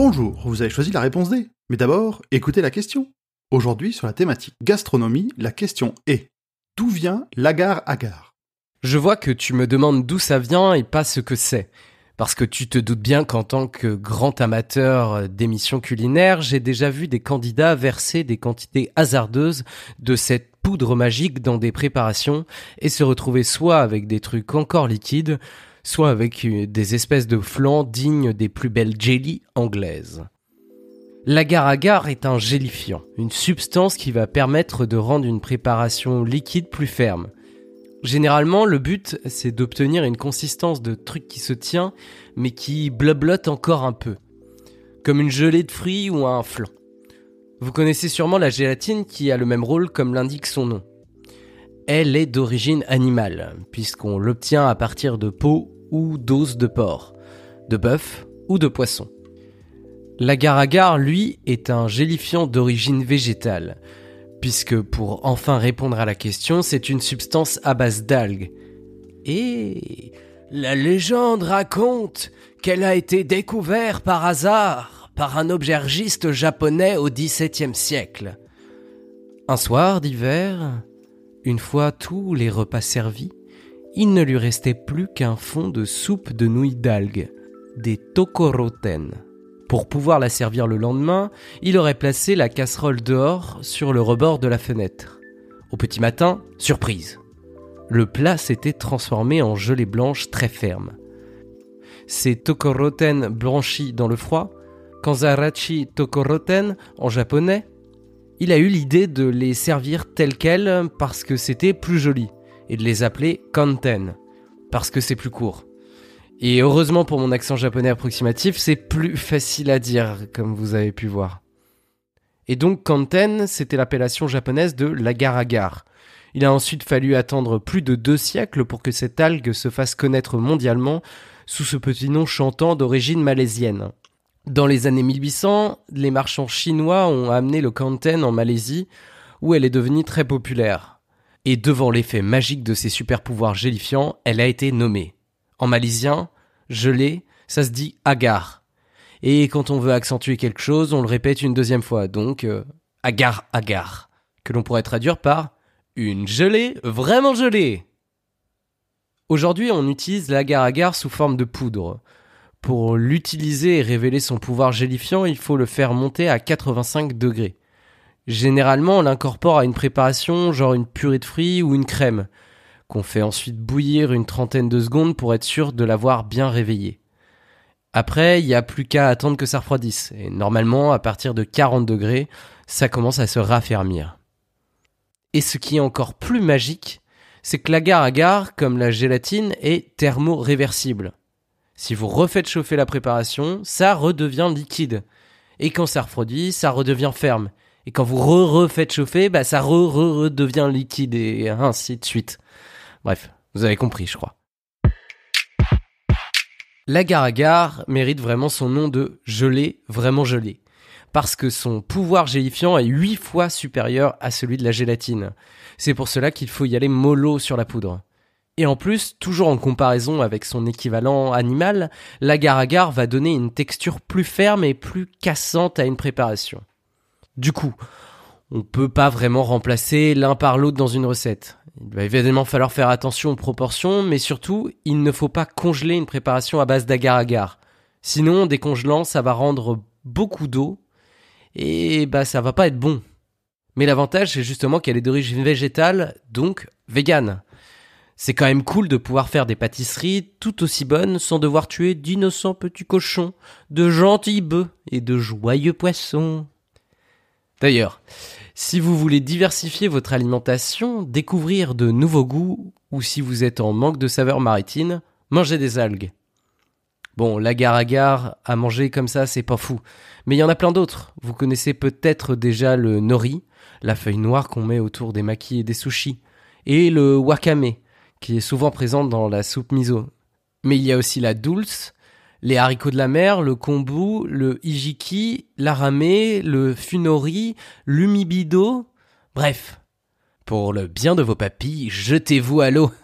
Bonjour, vous avez choisi la réponse D. Mais d'abord, écoutez la question. Aujourd'hui, sur la thématique gastronomie, la question est D'où vient l'agar-agar Je vois que tu me demandes d'où ça vient et pas ce que c'est. Parce que tu te doutes bien qu'en tant que grand amateur d'émissions culinaires, j'ai déjà vu des candidats verser des quantités hasardeuses de cette poudre magique dans des préparations et se retrouver soit avec des trucs encore liquides, soit avec euh, des espèces de flancs dignes des plus belles jellies anglaises. L'agar-agar est un gélifiant, une substance qui va permettre de rendre une préparation liquide plus ferme. Généralement, le but, c'est d'obtenir une consistance de truc qui se tient, mais qui blablote encore un peu. Comme une gelée de fruits ou un flan. Vous connaissez sûrement la gélatine qui a le même rôle comme l'indique son nom. Elle est d'origine animale, puisqu'on l'obtient à partir de peau ou d'os de porc, de bœuf ou de poisson. L'agar-agar, lui, est un gélifiant d'origine végétale, puisque pour enfin répondre à la question, c'est une substance à base d'algues. Et la légende raconte qu'elle a été découverte par hasard par un aubergiste japonais au XVIIe siècle. Un soir d'hiver, une fois tous les repas servis, il ne lui restait plus qu'un fond de soupe de nouilles d'algues, des tokoroten. Pour pouvoir la servir le lendemain, il aurait placé la casserole dehors sur le rebord de la fenêtre. Au petit matin, surprise. Le plat s'était transformé en gelée blanche très ferme. Ces tokoroten blanchis dans le froid, kanzarachi tokoroten en japonais, il a eu l'idée de les servir tels quels parce que c'était plus joli, et de les appeler kanten, parce que c'est plus court. Et heureusement pour mon accent japonais approximatif, c'est plus facile à dire, comme vous avez pu voir. Et donc Kanten, c'était l'appellation japonaise de l'agar-agar. Il a ensuite fallu attendre plus de deux siècles pour que cette algue se fasse connaître mondialement sous ce petit nom chantant d'origine malaisienne. Dans les années 1800, les marchands chinois ont amené le Kanten en Malaisie, où elle est devenue très populaire. Et devant l'effet magique de ses super pouvoirs gélifiants, elle a été nommée. En malaisien, gelé, ça se dit agar. Et quand on veut accentuer quelque chose, on le répète une deuxième fois, donc euh, agar agar, que l'on pourrait traduire par une gelée vraiment gelée. Aujourd'hui, on utilise l'agar agar sous forme de poudre. Pour l'utiliser et révéler son pouvoir gélifiant, il faut le faire monter à 85 degrés. Généralement, on l'incorpore à une préparation, genre une purée de fruits ou une crème, qu'on fait ensuite bouillir une trentaine de secondes pour être sûr de l'avoir bien réveillé. Après, il n'y a plus qu'à attendre que ça refroidisse, et normalement, à partir de 40 degrés, ça commence à se raffermir. Et ce qui est encore plus magique, c'est que l'agar-agar, comme la gélatine, est thermoréversible. Si vous refaites chauffer la préparation, ça redevient liquide. Et quand ça refroidit, ça redevient ferme. Et quand vous re-refaites chauffer, bah ça re-redevient liquide et ainsi de suite. Bref, vous avez compris, je crois. L'agar-agar mérite vraiment son nom de gelé, vraiment gelé. Parce que son pouvoir gélifiant est 8 fois supérieur à celui de la gélatine. C'est pour cela qu'il faut y aller mollo sur la poudre. Et en plus, toujours en comparaison avec son équivalent animal, l'agar-agar va donner une texture plus ferme et plus cassante à une préparation. Du coup, on peut pas vraiment remplacer l'un par l'autre dans une recette. Il va évidemment falloir faire attention aux proportions, mais surtout, il ne faut pas congeler une préparation à base d'agar-agar. Sinon, décongelant, ça va rendre beaucoup d'eau, et bah ça va pas être bon. Mais l'avantage, c'est justement qu'elle est d'origine végétale, donc végane. C'est quand même cool de pouvoir faire des pâtisseries tout aussi bonnes sans devoir tuer d'innocents petits cochons, de gentils bœufs et de joyeux poissons. D'ailleurs, si vous voulez diversifier votre alimentation, découvrir de nouveaux goûts, ou si vous êtes en manque de saveurs maritimes, mangez des algues. Bon, l'agar-agar à manger comme ça, c'est pas fou. Mais il y en a plein d'autres. Vous connaissez peut-être déjà le nori, la feuille noire qu'on met autour des makis et des sushis, et le wakame, qui est souvent présent dans la soupe miso. Mais il y a aussi la dulce, les haricots de la mer, le kombu, le hijiki, l'arame, le funori, l'umibido. Bref, pour le bien de vos papilles, jetez-vous à l'eau.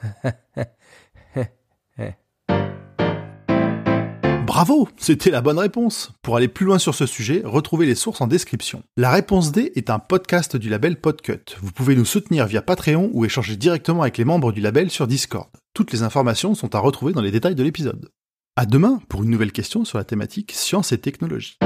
Bravo, c'était la bonne réponse. Pour aller plus loin sur ce sujet, retrouvez les sources en description. La réponse D est un podcast du label Podcut. Vous pouvez nous soutenir via Patreon ou échanger directement avec les membres du label sur Discord. Toutes les informations sont à retrouver dans les détails de l'épisode. À demain pour une nouvelle question sur la thématique science et technologie.